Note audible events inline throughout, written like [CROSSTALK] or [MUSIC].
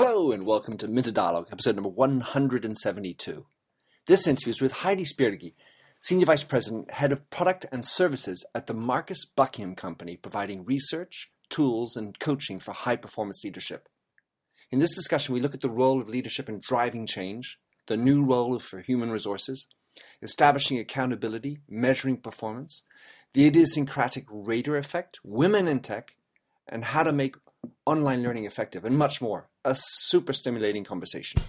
Hello and welcome to Minter Dialogue, episode number 172. This interview is with Heidi Spirgi, Senior Vice President, Head of Product and Services at the Marcus Buckingham Company, providing research, tools, and coaching for high performance leadership. In this discussion, we look at the role of leadership in driving change, the new role for human resources, establishing accountability, measuring performance, the idiosyncratic rater effect, women in tech, and how to make online learning effective, and much more. A super stimulating conversation.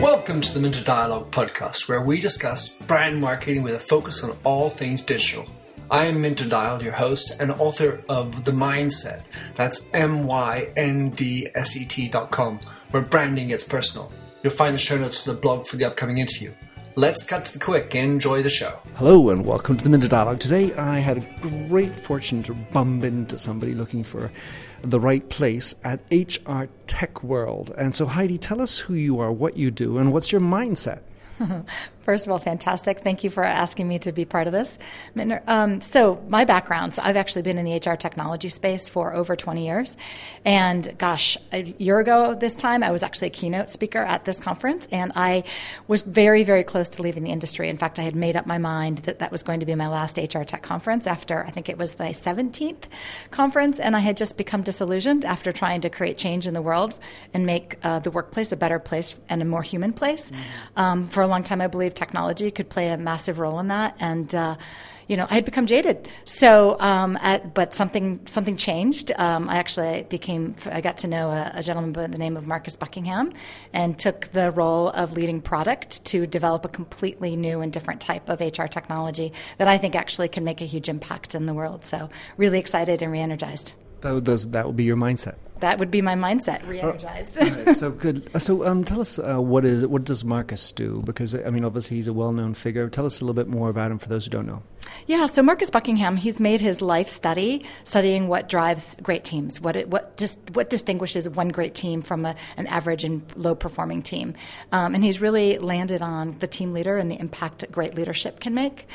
Welcome to the Minter Dialogue podcast, where we discuss brand marketing with a focus on all things digital. I am Minter Dial, your host and author of The Myndset. That's M Y N D S E T dot com, where branding gets personal. You'll find the show notes to the blog for the upcoming interview. Let's cut to the quick. and Enjoy the show. Hello and welcome to the Minter Dialogue. Today I had a great fortune to bump into somebody looking for the right place at HR Tech World. And so, Heidi, tell us who you are, what you do, and what's your mindset. [LAUGHS] First of all, fantastic. Thank you for asking me to be part of this. Um, so, my background, so I've actually been in the HR technology space for over 20 years. And gosh, a year ago this time, I was actually a keynote speaker at this conference, and I was very, very close to leaving the industry. In fact, I had made up my mind that that was going to be my last HR tech conference after I think it was my 17th conference, and I had just become disillusioned after trying to create change in the world and make uh, the workplace a better place and a more human place. Mm-hmm. Um, for a long time, I believed technology could play a massive role in that. And, uh, you know, I had become jaded. So, um, at, but something something changed. Um, I actually became. I got to know a, a, gentleman by the name of Marcus Buckingham, and took the role of leading product to develop a completely new and different type of HR technology that I think actually can make a huge impact in the world. So, really excited and re-energized. That, that will be your mindset that would be my mindset, re-energized. right, so good. [LAUGHS] So um, tell us uh, what is what does Marcus do? Because I mean, obviously he's a well-known figure. Tell us a little bit more about him for those who don't know. Yeah, so Marcus Buckingham, he's made his life study studying what drives great teams, what it, what dis, what distinguishes one great team from a, an average and low performing team, um, and he's really landed on the team leader and the impact great leadership can make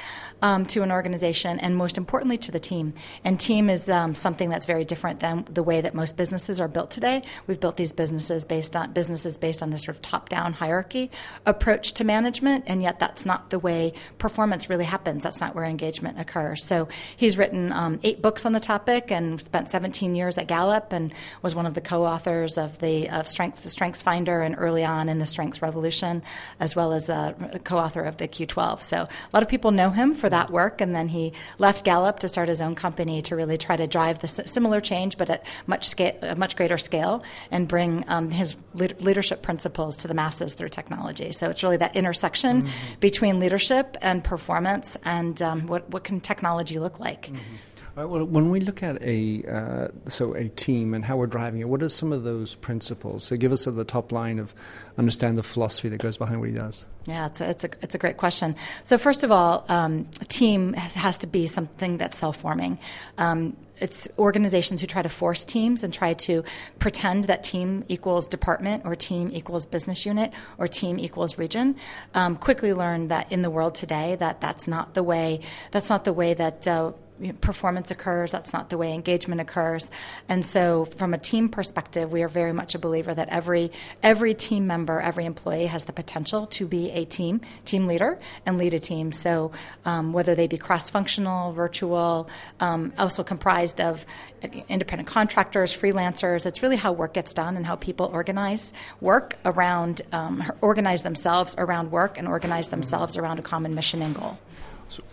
um, to an organization, and most importantly to the team. And team is um, something that's very different than the way that most businesses are built today. We've built these businesses based on businesses based on this sort of top down hierarchy approach to management, and yet that's not the way performance really happens. That's not where engagement occurs. So he's written um, eight books on the topic and spent 17 years at Gallup and was one of the co-authors of the of Strengths, the Strengths Finder, and early on in the Strengths Revolution, as well as a co-author of the Q12. So a lot of people know him for that work, and then he left Gallup to start his own company to really try to drive the similar change, but at much scale, a much greater scale, and bring um, his leadership principles to the masses through technology. So it's really that intersection mm-hmm. between leadership and performance and um, what, what can technology look like? Mm-hmm. Right, well, when we look at a uh, so a team and how we're driving it, what are some of those principles? So, give us the top line of understand the philosophy that goes behind what he does. Yeah, it's a, it's a, it's a great question. So, first of all, um, a team has, has, to be something that's self forming. Um, it's organizations who try to force teams and try to pretend that team equals department or team equals business unit or team equals region. Um, quickly learn that in the world today, that that's not the way. That's not the way that. Uh, performance occurs. That's not the way engagement occurs. And so, from a team perspective, we are very much a believer that every every team member, every employee has the potential to be a team team leader and lead a team. So, um, whether they be cross functional, virtual, um, also comprised of independent contractors, freelancers, it's really how work gets done and how people organize work around um, organize themselves around work and organize themselves around a common mission and goal. So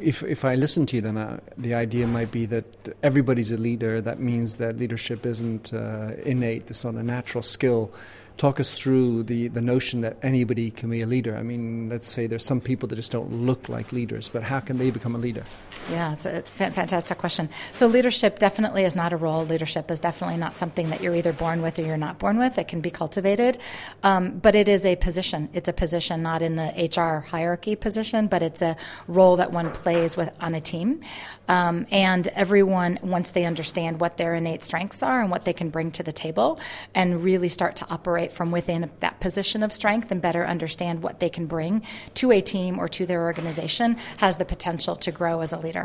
if, if I listen to you, then uh, the idea might be that everybody's a leader. That means that leadership isn't uh, innate, it's not a natural skill. Talk us through the, the notion that anybody can be a leader. I mean, let's say there's some people that just don't look like leaders, but how can they become a leader? Yeah, it's a, fantastic question. So, leadership definitely is not a role. Leadership is definitely not something that you're either born with or you're not born with. It can be cultivated, um, but it is a position. It's a position not in the HR hierarchy position, but it's a role that one plays with on a team. Um, and everyone, once they understand what their innate strengths are and what they can bring to the table, and really start to operate from within that position of strength and better understand what they can bring to a team or to their organization, has the potential to grow as a leader.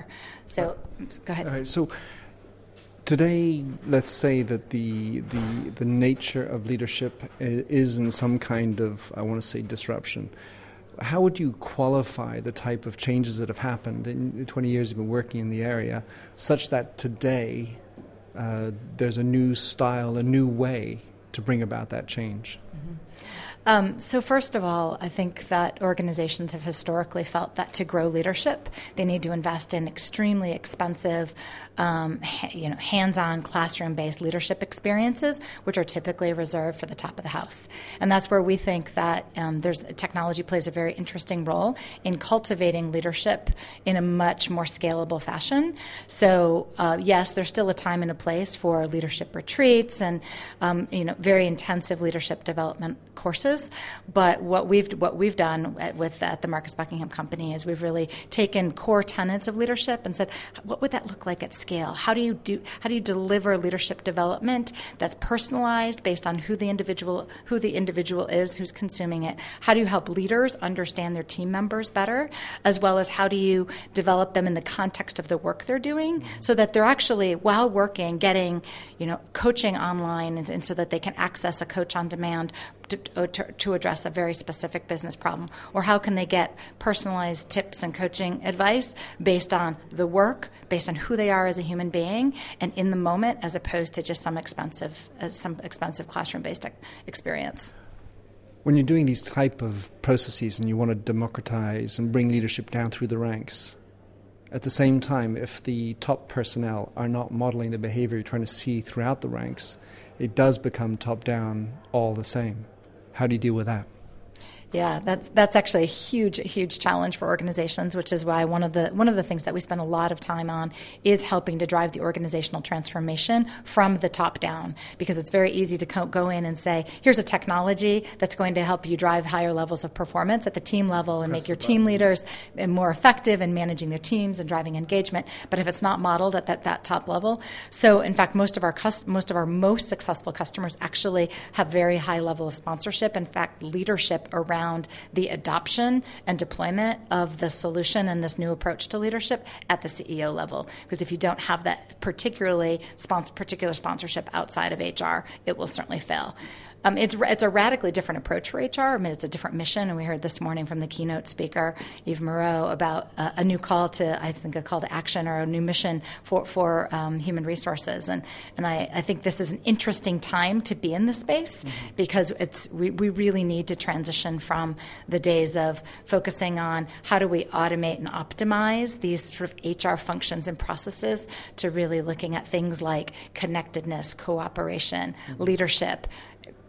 So, go ahead. All right. So today, let's say that the the the nature of leadership is in some kind of I want to say disruption. How would you qualify the type of changes that have happened in the 20 years you've been working in the area, such that today uh, there's a new style, a new way to bring about that change? Mm-hmm. Um, so, first of all, I think that organizations have historically felt that to grow leadership, they need to invest in extremely expensive, um, ha- you know, hands-on classroom-based leadership experiences, which are typically reserved for the top of the house. And that's where we think that um, there's technology plays a very interesting role in cultivating leadership in a much more scalable fashion. So, uh, yes, there's still a time and a place for leadership retreats and um, you know very intensive leadership development courses. But what we've what we've done at, with at the Marcus Buckingham Company is we've really taken core tenets of leadership and said, what would that look like at scale? How do you do how do you deliver leadership development that's personalized based on who the individual who the individual is who's consuming it? How do you help leaders understand their team members better, as well as how do you develop them in the context of the work they're doing, so that they're actually while working getting you know coaching online and, and so that they can access a coach on demand to, uh, to, to, address a very specific business problem? Or how can they get personalized tips and coaching advice based on the work, based on who they are as a human being, and in the moment, as opposed to just some expensive, uh, some expensive classroom-based experience? When you're doing these type of processes and you want to democratize and bring leadership down through the ranks, at the same time, if the top personnel are not modeling the behavior you're trying to see throughout the ranks, it does become top down all the same. How do you deal with that? Yeah, that's that's actually a huge huge challenge for organizations, which is why one of the one of the things that we spend a lot of time on is helping to drive the organizational transformation from the top down. Because it's very easy to go in and say, here's a technology that's going to help you drive higher levels of performance at the team level and Press make your team leaders more effective in managing their teams and driving engagement, but if it's not modeled at that, that top level. So in fact, most of our most of our most successful customers actually have very high level of sponsorship, in fact, leadership around around the adoption and deployment of the solution and this new approach to leadership at the CEO level. Because if you don't have that particularly sponsor, particular sponsorship outside of HR, it will certainly fail. Um, it's it's a radically different approach for HR. I mean, it's a different mission, and we heard this morning from the keynote speaker Eve Moreau about uh, a new call to I think a call to action or a new mission for for um, human resources, and and I, I think this is an interesting time to be in this space mm-hmm. because it's we, we really need to transition from the days of focusing on how do we automate and optimize these sort of HR functions and processes to really looking at things like connectedness, cooperation, mm-hmm. leadership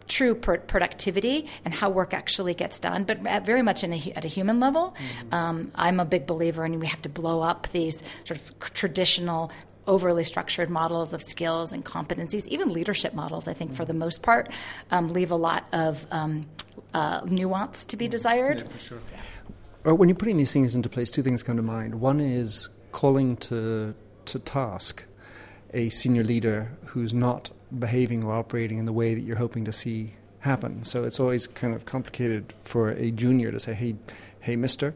true productivity and how work actually gets done, but very much a, at a human level. Mm-hmm. Um, I'm a big believer in we have to blow up these sort of traditional overly structured models of skills and competencies, even leadership models, I think, mm-hmm. for the most part, um, leave a lot of um, uh, nuance to be mm-hmm. desired. Yeah, for sure. Yeah. When you're putting these things into place, two things come to mind. One is calling to, to task a senior leader who's not behaving or operating in the way that you're hoping to see happen. So it's always kind of complicated for a junior to say, "Hey, hey, Mister,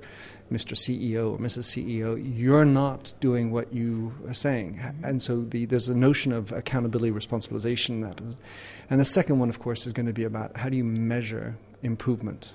Mr. CEO or Mrs. CEO, you're not doing what you are saying." Mm-hmm. And so the, there's a notion of accountability, responsibilization that happens. And the second one, of course, is going to be about how do you measure improvement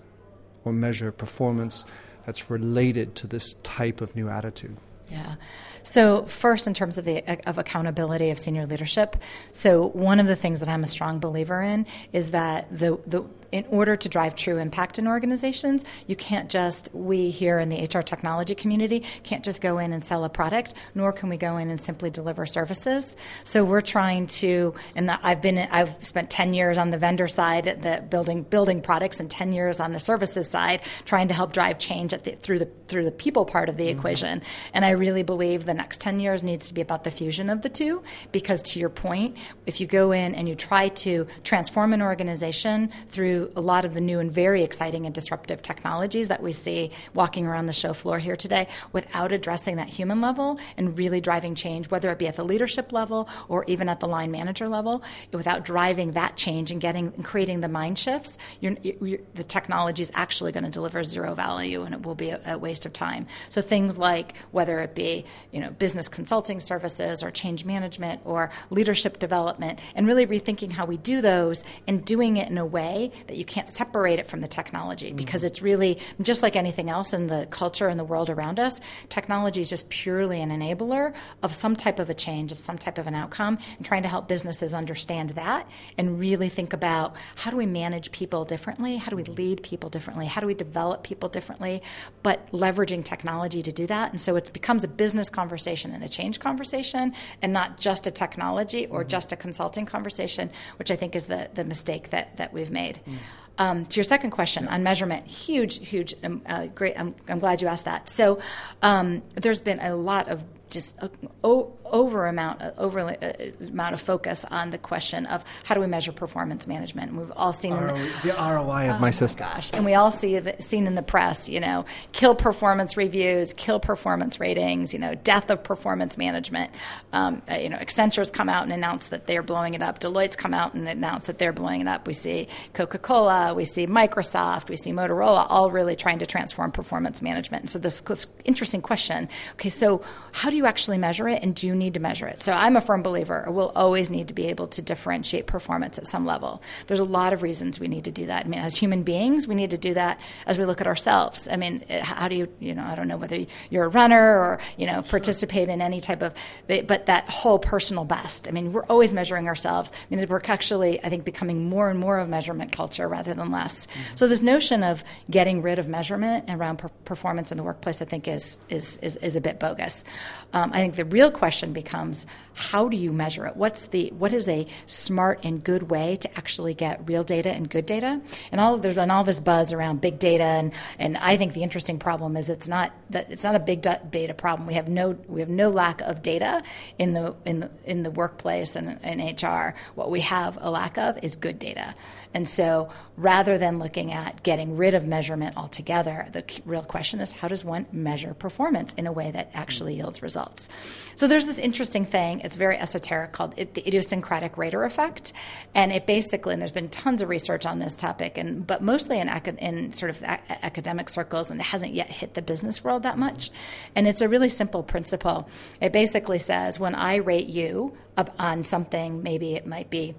or measure performance that's related to this type of new attitude. Yeah. So first, in terms of the of accountability of senior leadership, so one of the things that I'm a strong believer in is that the the in order to drive true impact in organizations, you can't just, we here in the HR technology community can't just go in and sell a product, nor can we go in and simply deliver services. So we're trying to, and I've been, I've spent 10 years on the vendor side, the building, building products and 10 years on the services side, trying to help drive change the, through the, through the people part of the mm-hmm. equation. And I really believe the next 10 years needs to be about the fusion of the two, because to your point, if you go in and you try to transform an organization through a lot of the new and very exciting and disruptive technologies that we see walking around the show floor here today without addressing that human level and really driving change, whether it be at the leadership level or even at the line manager level, without driving that change and getting and creating the mind shifts, you're, you're, the technology is actually going to deliver zero value and it will be a, a waste of time. So things like whether it be you know business consulting services or change management or leadership development, and really rethinking how we do those and doing it in a way that you can't separate it from the technology mm-hmm. because it's really just like anything else in the culture and the world around us. Technology is just purely an enabler of some type of a change, of some type of an outcome, and trying to help businesses understand that and really think about how do we manage people differently, how do we lead people differently, how do we develop people differently, but leveraging technology to do that. And so it becomes a business conversation and a change conversation and not just a technology or mm-hmm. just a consulting conversation, which I think is the, the mistake that, that we've made. Mm. Um, to your second question on measurement, huge, huge, um, uh, great. I'm, I'm, glad you asked that. So um, there's been a lot of just uh, over amount uh, over uh, amount of focus on the question of how do we measure performance management. And we've all seen the, the, ROI of oh my system. gosh, and we all see seen in the press, you know, kill performance reviews, kill performance ratings, you know, death of performance management. Um, uh, you know, Accenture's come out and announced that they're blowing it up. Deloitte's come out and announced that they're blowing it up. We see Coca Cola, we see Microsoft, we see Motorola, all really trying to transform performance management. And so this, this interesting question. Okay, so how do you actually measure it, and do you need to measure it. So I'm a firm believer we'll always need to be able to differentiate performance at some level. There's a lot of reasons we need to do that. I mean, as human beings, we need to do that as we look at ourselves. I mean, how do you, you know, I don't know whether you're a runner or, you know, participate in any type of, but that whole personal best. I mean, we're always measuring ourselves. I mean, we're actually, I think, becoming more and more of measurement culture rather than less. Mm-hmm. So this notion of getting rid of measurement around per- performance in the workplace, I think, is, is, is, is a bit bogus. Um, I think the real question becomes how do you measure it? What's the what is a smart and good way to actually get real data and good data? And all there's been all this buzz around big data, and and I think the interesting problem is it's not that it's not a big data problem. We have no we have no lack of data in the in the in the workplace and in HR. What we have a lack of is good data. And so rather than looking at getting rid of measurement altogether, the real question is how does one measure performance in a way that actually mm. yields results? So there's this interesting thing, it's very esoteric, called the idiosyncratic rater effect. And it basically, and there's been tons of research on this topic, and but mostly in, in sort of a- academic circles, and it hasn't yet hit the business world that much. And it's a really simple principle. It basically says when I rate you on something, maybe it might be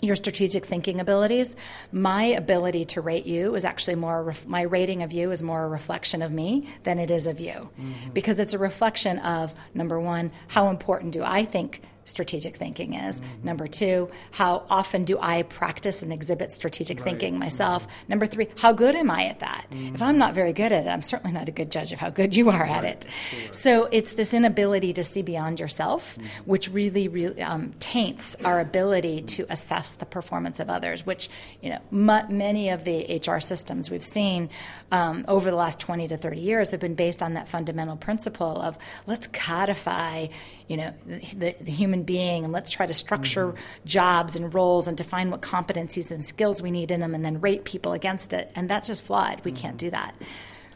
your strategic thinking abilities. My ability to rate you is actually more, my rating of you is more a reflection of me than it is of you. Mm-hmm. Because it's a reflection of, number one, how important do I think strategic thinking is. Mm-hmm. Number two, how often do I practice and exhibit strategic right. thinking myself? Mm-hmm. Number three, how good am I at that? Mm-hmm. If I'm not very good at it, I'm certainly not a good judge of how good you are right. at it. Sure. So it's this inability to see beyond yourself, mm-hmm. which really, really um, taints our ability to assess the performance of others. Which you know, m- many of the HR systems we've seen um, over the last 20 to 30 years have been based on that fundamental principle of let's codify you know the, the human being and let's try to structure mm-hmm. jobs and roles and define what competencies and skills we need in them and then rate people against it and that's just flawed we mm-hmm. can't do that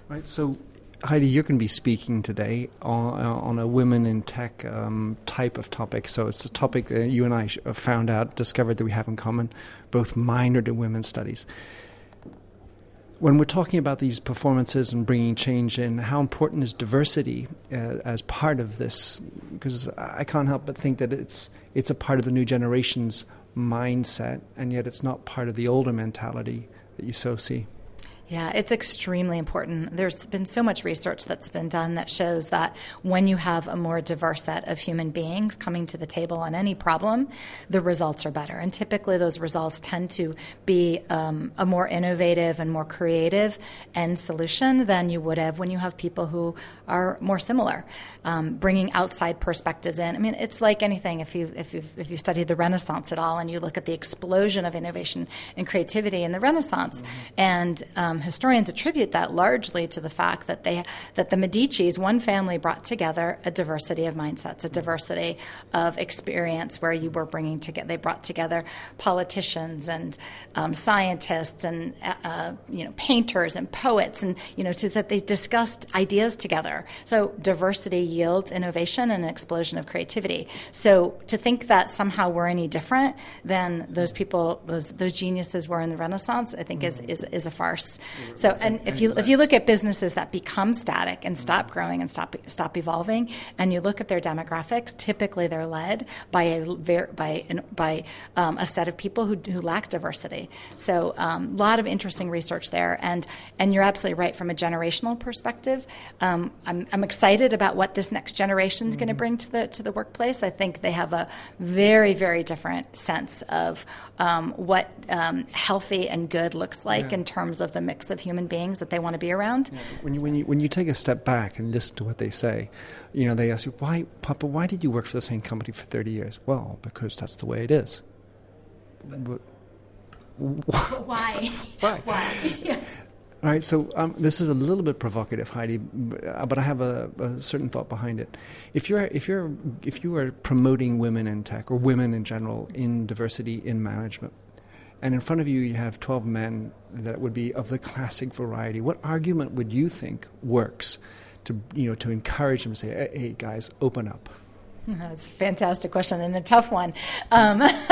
right so Heidi, you're going to be speaking today on, uh, on a women in tech um, type of topic. So it's a topic that you and I found out, discovered that we have in common, both minored in women's studies when we're talking about these performances and bringing change in, how important is diversity uh, as part of this? Because I can't help but think that it's it's a part of the new generation's mindset, and yet it's not part of the older mentality that you so see. Yeah, it's extremely important. There's been so much research that's been done that shows that when you have a more diverse set of human beings coming to the table on any problem, the results are better. And typically, those results tend to be um, a more innovative and more creative end solution than you would have when you have people who are more similar, um, bringing outside perspectives in. I mean, it's like anything. If you if you if you study the Renaissance at all, and you look at the explosion of innovation and creativity in the Renaissance, mm-hmm. and um, historians attribute that largely to the fact that they that the Medici's, one family, brought together a diversity of mindsets, a diversity of experience, where you were bringing together. They brought together politicians and um, scientists and uh, you know painters and poets, and you know, so that they discussed ideas together together. So diversity yields innovation and an explosion of creativity. So to think that somehow we're any different than those people, those those geniuses were in the Renaissance, I think is is, is a farce. So, and if you if you look at businesses that become static and stop growing and stop stop evolving, and you look at their demographics, typically they're led by a by by um, a set of people who, who lack diversity. So, a um, lot of interesting research there, and and you're absolutely right from a generational perspective. Um, I'm, I'm excited about what this next generation is mm-hmm. going to bring to the to the workplace. I think they have a very very different sense of um, what um, healthy and good looks like yeah. in terms of the mix of human beings that they want to be around. Yeah. When you when you when you take a step back and listen to what they say, you know they ask you why, Papa, why did you work for the same company for thirty years? Well, because that's the way it is. But, why? [LAUGHS] [LAUGHS] Why? Why? [LAUGHS] yes. All right, so um, this is a little bit provocative, Heidi, but I have a, a, certain thought behind it. If you're if you're if you are promoting women in tech or women in general in diversity in management, and in front of you you have twelve men that would be of the classic variety, what argument would you think works to you know to encourage them to say, hey guys, open up? [LAUGHS] That's a fantastic question and a tough one, um, [LAUGHS]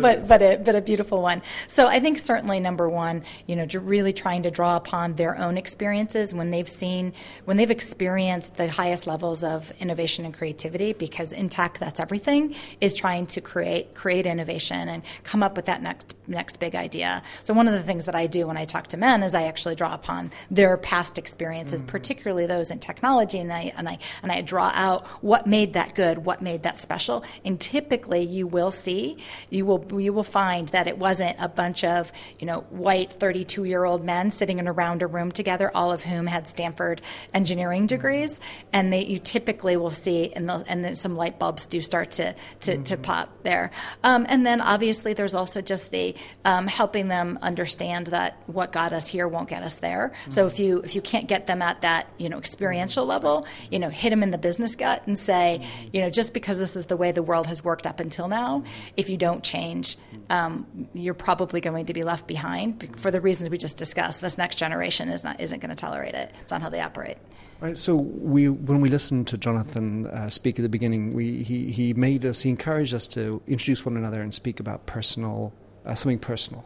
but but a, but a beautiful one. So I think certainly number one, you know, really trying to draw upon their own experiences when they've seen when they've experienced the highest levels of innovation and creativity. Because in tech, that's everything is trying to create create innovation and come up with that next next big idea. So one of the things that I do when I talk to men is I actually draw upon their past experiences, mm-hmm. particularly those in technology, and I and I and I draw out what made that good what made that special. And typically, you will see, you will you will find that it wasn't a bunch of you know white 32 year old men sitting in around a room together, all of whom had Stanford engineering degrees, and they you typically will see, and the, and then some light bulbs do start to to, mm-hmm. to pop there. Um, and then obviously, there's also just the um, helping them understand that what got us here won't get us there. Mm-hmm. So if you if you can't get them at that you know experiential level, you know, hit them in the business gut and say, you know, just because this is the way the world has worked up until now, if you don't change, um, you're probably going to be left behind for the reasons we just discussed. This next generation is not isn't going to tolerate it. It's not how they operate. Right. So we, when we listened to Jonathan uh, speak at the beginning, we, he, he made us, he encouraged us to introduce one another and speak about personal, uh, something personal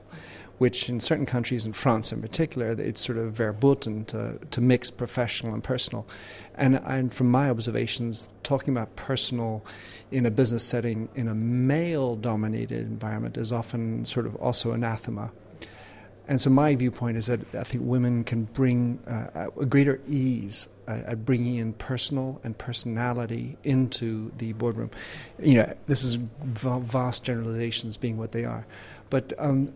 which in certain countries, in France in particular, it's sort of verboten to, to mix professional and personal. And, and from my observations, talking about personal in a business setting in a male dominated environment is often sort of also anathema. And so my viewpoint is that I think women can bring uh, a greater ease at bringing in personal and personality into the boardroom. You know, this is vast generalizations being what they are. But um,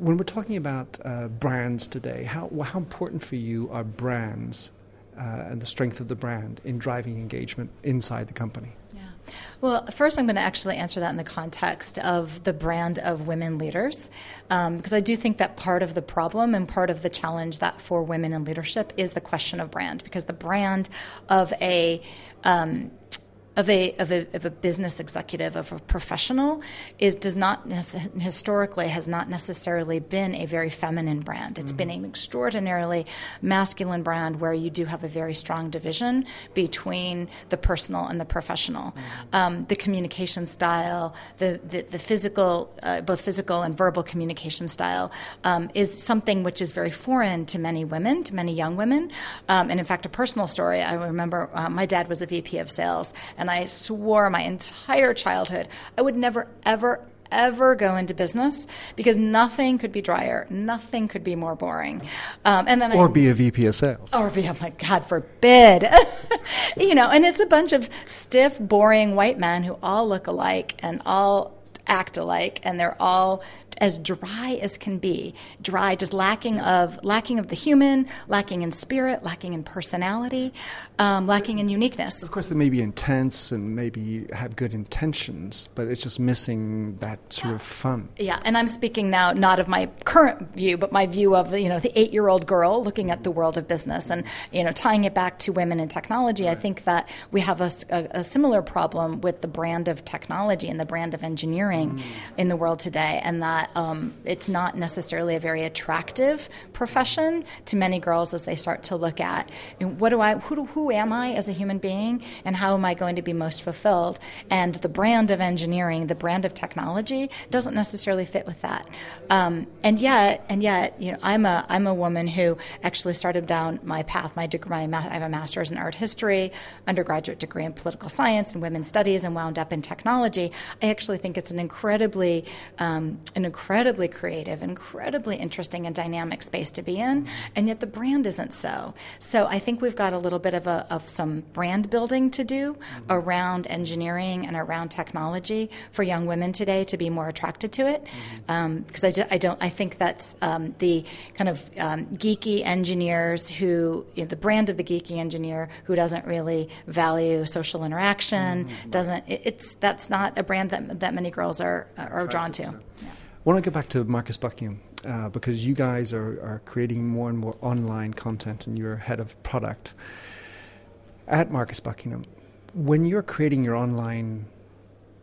when we're talking about uh, brands today, how, how important for you are brands uh, and the strength of the brand in driving engagement inside the company? Yeah. Well, first, I'm going to actually answer that in the context of the brand of women leaders, um, because I do think that part of the problem and part of the challenge that for women in leadership is the question of brand, because the brand of a um, of a, of a, of a business executive, of a professional, is does not historically has not necessarily been a very feminine brand. It's mm-hmm. been an extraordinarily masculine brand where you do have a very strong division between the personal and the professional. Mm-hmm. Um, the communication style, the the, the physical, uh, both physical and verbal communication style, um, is something which is very foreign to many women, to many young women. Um, and in fact, a personal story. I remember uh, my dad was a VP of sales and I swore my entire childhood I would never, ever, ever go into business because nothing could be drier, nothing could be more boring. Um, and then or I, be a VP of sales, or be oh my God forbid, [LAUGHS] you know. And it's a bunch of stiff, boring white men who all look alike and all act alike, and they're all as dry as can be. Dry, just lacking of lacking of the human, lacking in spirit, lacking in personality, um, lacking in uniqueness. Of course, they may be intense and maybe have good intentions, but it's just missing that sort of fun. Yeah, and I'm speaking now not of my current view, but my view of you know the eight year old girl looking at the world of business and you know tying it back to women in technology. Right. I think that we have a, a, a, similar problem with the brand of technology and the brand of engineering mm. in the world today, and that um, it's not necessarily a very attractive profession to many girls as they start to look at what do I, who, who am I as a human being, and how am I going to be most fulfilled? And the brand of engineering, the brand of technology, doesn't necessarily fit with that. Um, and yet, and yet, you know, I'm a I'm a woman who actually started down my path. My degree, my, I have a master's in art history, undergraduate degree in political science and women's studies, and wound up in technology. I actually think it's an incredibly um, an creative, incredibly interesting and dynamic space to be in, and yet the brand isn't so. So I think we've got a little bit of a, of some brand building to do mm-hmm. around engineering and around technology for young women today to be more attracted to it. Because mm-hmm. um, I, I, don't, I think that's um, the kind of um, geeky engineers who you know, the brand of the geeky engineer who doesn't really value social interaction. Mm-hmm. Doesn't it, it's that's not a brand that that many girls are are drawn to. Yeah. Want to go back to Marcus Buckingham uh, because you guys are, are creating more and more online content and you're head of product at Marcus Buckingham. When you're creating your online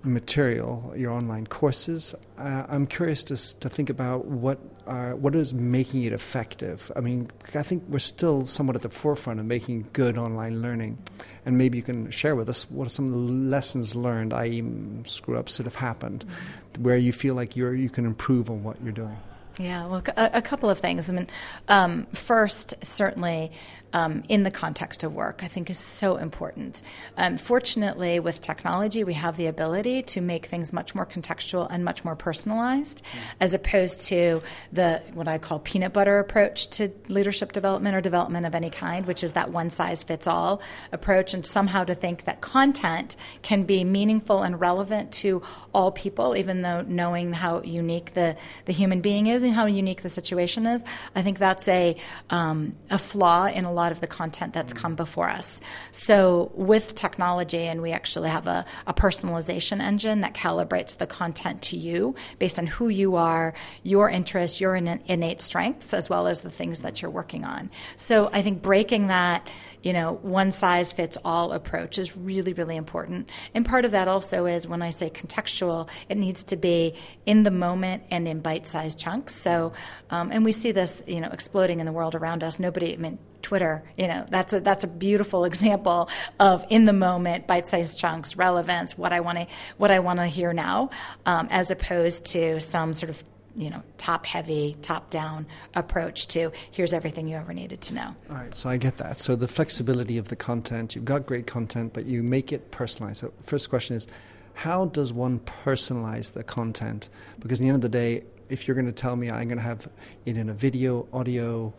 material, your online courses, uh, I'm curious to, to think about what are, what is making it effective. I mean, I think we're still somewhat at the forefront of making good online learning, and maybe you can share with us what are some of the lessons learned, i.e., screw ups that have happened, mm-hmm. where you feel like you're you can improve on what you're doing. Yeah, well, a, a couple of things. I mean, um, first, certainly um, in the context of work, I think is so important. Um, fortunately, with technology, we have the ability to make things much more contextual and much more personalized, mm. as opposed to the what I call peanut butter approach to leadership development or development of any kind, which is that one size fits all approach, and somehow to think that content can be meaningful and relevant to all people, even though knowing how unique the, the human being is and how unique the situation is. I think that's a, um, a flaw in a lot of the content that's come mm. before us. So, with technology, and we actually have a, a personalization engine that calibrates the content to you based on who you are, your interests, your innate strengths, as well as the things that you're working on. So, I think breaking that you know, one size fits all approach is really, really important. And part of that also is when I say contextual, it needs to be in the moment and in bite sized chunks. So, um, and we see this, you know, exploding in the world around us. Nobody, I mean, Twitter, you know, that's a, that's a beautiful [LAUGHS] example of in the moment, bite-sized chunks, relevance, what I want to what I want to hear now, um, as opposed to some sort of you know top heavy top down approach to here's everything you ever needed to know all right so i get that so the flexibility of the content you've got great content but you make it personalized so first question is how does one personalize the content because at the end of the day if you're going to tell me i'm going to have it in a video audio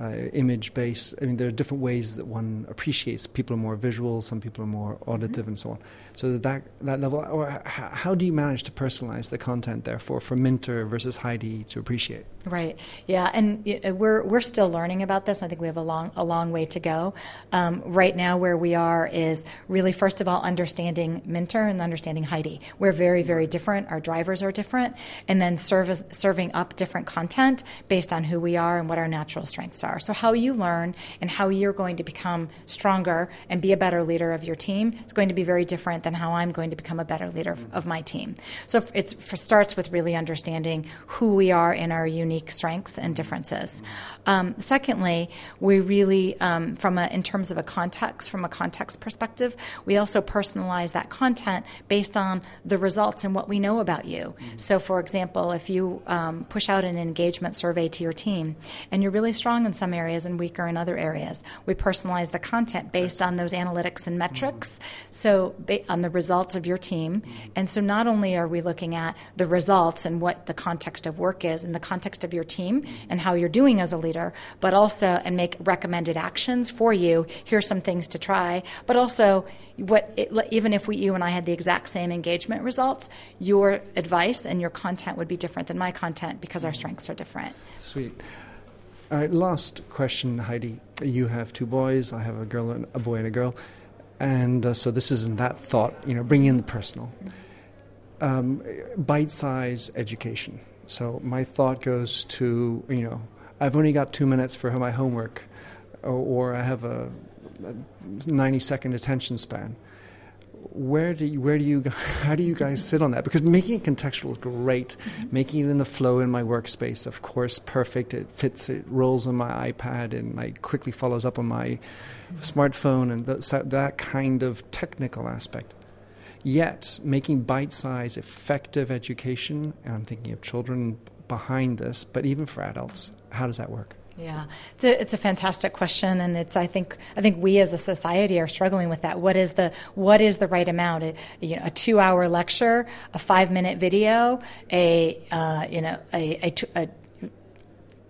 uh, image based. I mean, there are different ways that one appreciates. People are more visual, some people are more auditive, mm-hmm. and so on. So that that level, or how do you manage to personalize the content? Therefore, for Minter versus Heidi to appreciate. Right. Yeah, and we're we're still learning about this. I think we have a long a long way to go. Um, right now, where we are is really first of all understanding Minter and understanding Heidi. We're very very different. Our drivers are different, and then service, serving up different content based on who we are and what our natural strengths are. So how you learn and how you're going to become stronger and be a better leader of your team is going to be very different different than how I'm going to become a better leader of, of my team. So it starts with really understanding who we are in our unique strengths and differences. Um, secondly, we really, um, from a, in terms of a context, from a context perspective, we also personalize that content based on the results and what we know about you. So, for example, if you um, push out an engagement survey to your team and you're really strong in some areas and weaker in other areas, we personalize the content based on those analytics and metrics. So, on the results of your team. And so not only are we looking at the results and what the context of work is and the context of your team and how you're doing as a leader, but also and make recommended actions for you. Here's some things to try, but also what it, even if we, you and I had the exact same engagement results, your advice and your content would be different than my content because our strengths are different. Sweet. All right, last question, Heidi. You have two boys. I have a girl, and a boy, and a girl. And uh, so this isn't that thought, you know, bring in the personal. Um, bite size education. So my thought goes to, you know, I've only got two minutes for my homework, or, or I have a, a 90 second attention span. Where do you, where do you [LAUGHS] how do you guys sit on that? Because making it contextual is great, mm-hmm. making it in the flow in my workspace, of course, perfect. It fits, it rolls on my iPad, and like quickly follows up on my smartphone, and the, that kind of technical aspect. Yet, making bite-sized, effective education, and I'm thinking of children behind this, but even for adults, how does that work? Yeah, it's a, it's a fantastic question, and it's I think I think we as a society are struggling with that. What is the what is the right amount? A, you know, a two hour lecture, a five minute video, a uh, you know a, a, a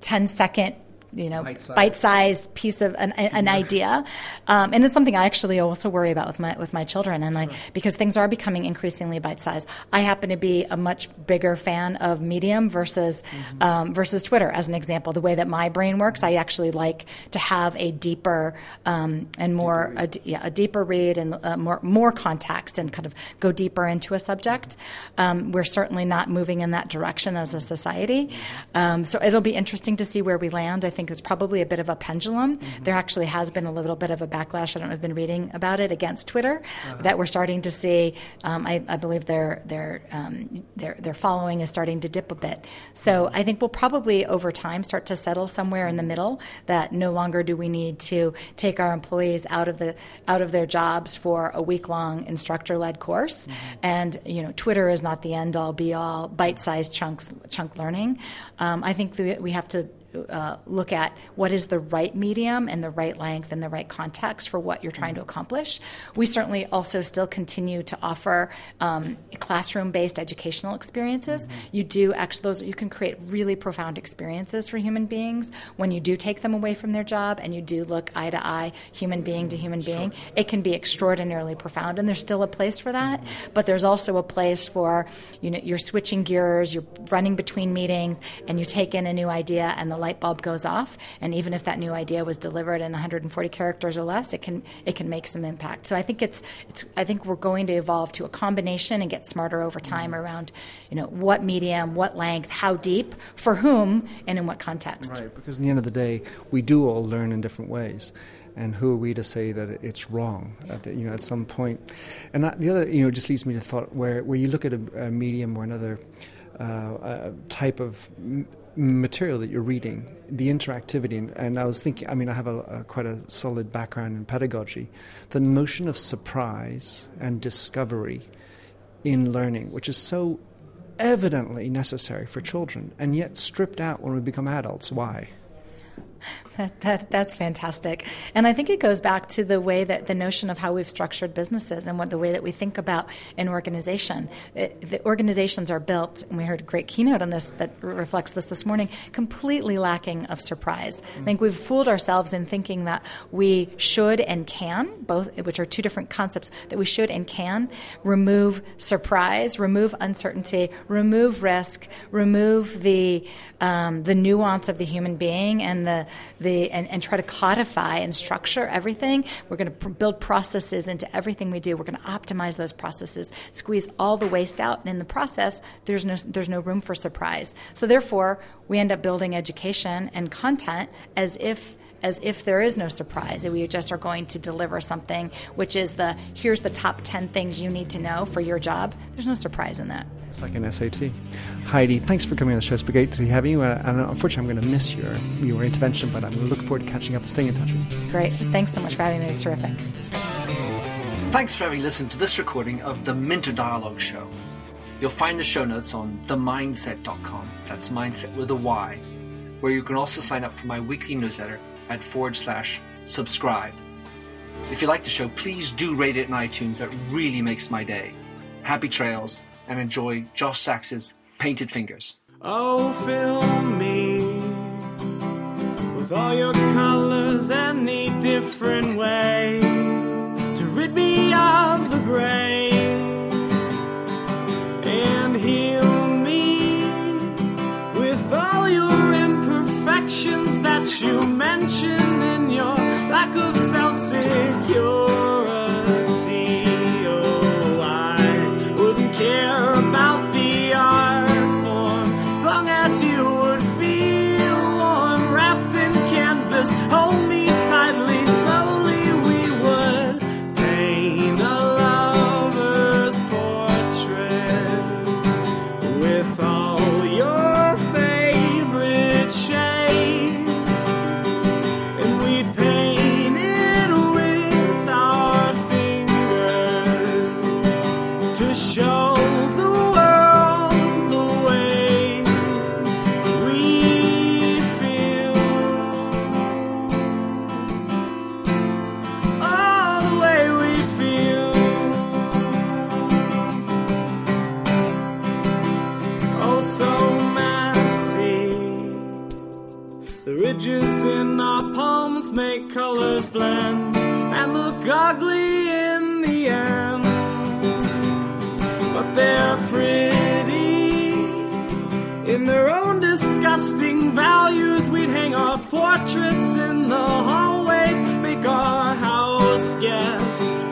10 second you know bite-sized, piece of an, an idea. Um, and it's something i actually also worry about with my with my children and like because things are becoming increasingly bite-sized. I happen to be a much bigger fan of medium versus mm-hmm. um, versus twitter as an example. The way that my brain works i actually like to have a deeper um, and more a, yeah, a deeper read and uh, more more context and kind of go deeper into a subject. Um, we're certainly not moving in that direction as a society. Um, so it'll be interesting to see where we land. I think think it's probably a bit of a pendulum. Mm-hmm. There actually has been a little bit of a backlash. I don't know if you've been reading about it against Twitter uh-huh. that we're starting to see. Um, I, I, believe their their um, their their following is starting to dip a bit. So I think we'll probably over time start to settle somewhere in the middle. That no longer do we need to take our employees out of the out of their jobs for a week long instructor led course. Mm-hmm. And you know, Twitter is not the end all be all bite sized chunks chunk learning. Um, I think we have to uh, look at what is the right medium and the right length and the right context for what you're trying to accomplish. We certainly also still continue to offer um, classroom-based educational experiences. Mm-hmm. You do actually those you can create really profound experiences for human beings when you do take them away from their job and you do look eye to eye, human being to human being. Sure. It can be extraordinarily profound, and there's still a place for that. Mm-hmm. But there's also a place for you know you're switching gears, you're running between meetings, and you take in a new idea and the light bulb goes off, and even if that new idea was delivered in 140 characters or less, it can it can make some impact. So I think it's it's I think we're going to evolve to a combination and get smarter over time around you know what medium, what length, how deep, for whom, and in what context. Right, because in the end of the day, we do all learn in different ways and who are we to say that it's wrong at the, you know at some point and that, the other you know just leads me to thought where where you look at a, a medium or another uh, type of material that you're reading, the interactivity, and, I was thinking, I mean, I have a, a, quite a solid background in pedagogy, the notion of surprise and discovery in learning, which is so evidently necessary for children, and yet stripped out when we become adults. Why? [LAUGHS] That, that, that's fantastic. And I think it goes back to the way that the notion of how we've structured businesses and what the way that we think about an organization. It, the organizations are built, and we heard a great keynote on this that reflects this this morning, completely lacking of surprise. Mm-hmm. I think we've fooled ourselves in thinking that we should and can, both, which are two different concepts, that we should and can remove surprise, remove uncertainty, remove risk, remove the, um, the nuance of the human being and the the and, and try to codify and structure everything. We're going to pr- build processes into everything we do. We're going to optimize those processes, squeeze all the waste out, and in the process, there's no there's no room for surprise. So therefore, we end up building education and content as if as if there is no surprise and we just are going to deliver something which is the here's the top 10 things you need to know for your job. There's no surprise in that. It's like an sat heidi thanks for coming on the show. It's been great to have you and unfortunately i'm going to miss your your intervention but i'm going to look forward to catching up and staying in touch with you. Great. Thanks so much for having me. It's terrific. Thanks. thanks for having listened to this recording of the minter dialogue show. You'll find the show notes on themyndset.com. That's mindset with a Y, where you can also sign up for my weekly newsletter at forward slash subscribe. If you like the show, please do rate it in iTunes. That really makes my day. Happy trails and enjoy Josh Sachs's Painted Fingers. Oh, fill me with all your colors any different way to rid me of the gray and heal me with all your imperfections that you mention in your lack of So messy. The ridges in our palms make colors blend and look ugly in the end. But they're pretty in their own disgusting values. We'd hang our portraits in the hallways, make our house guest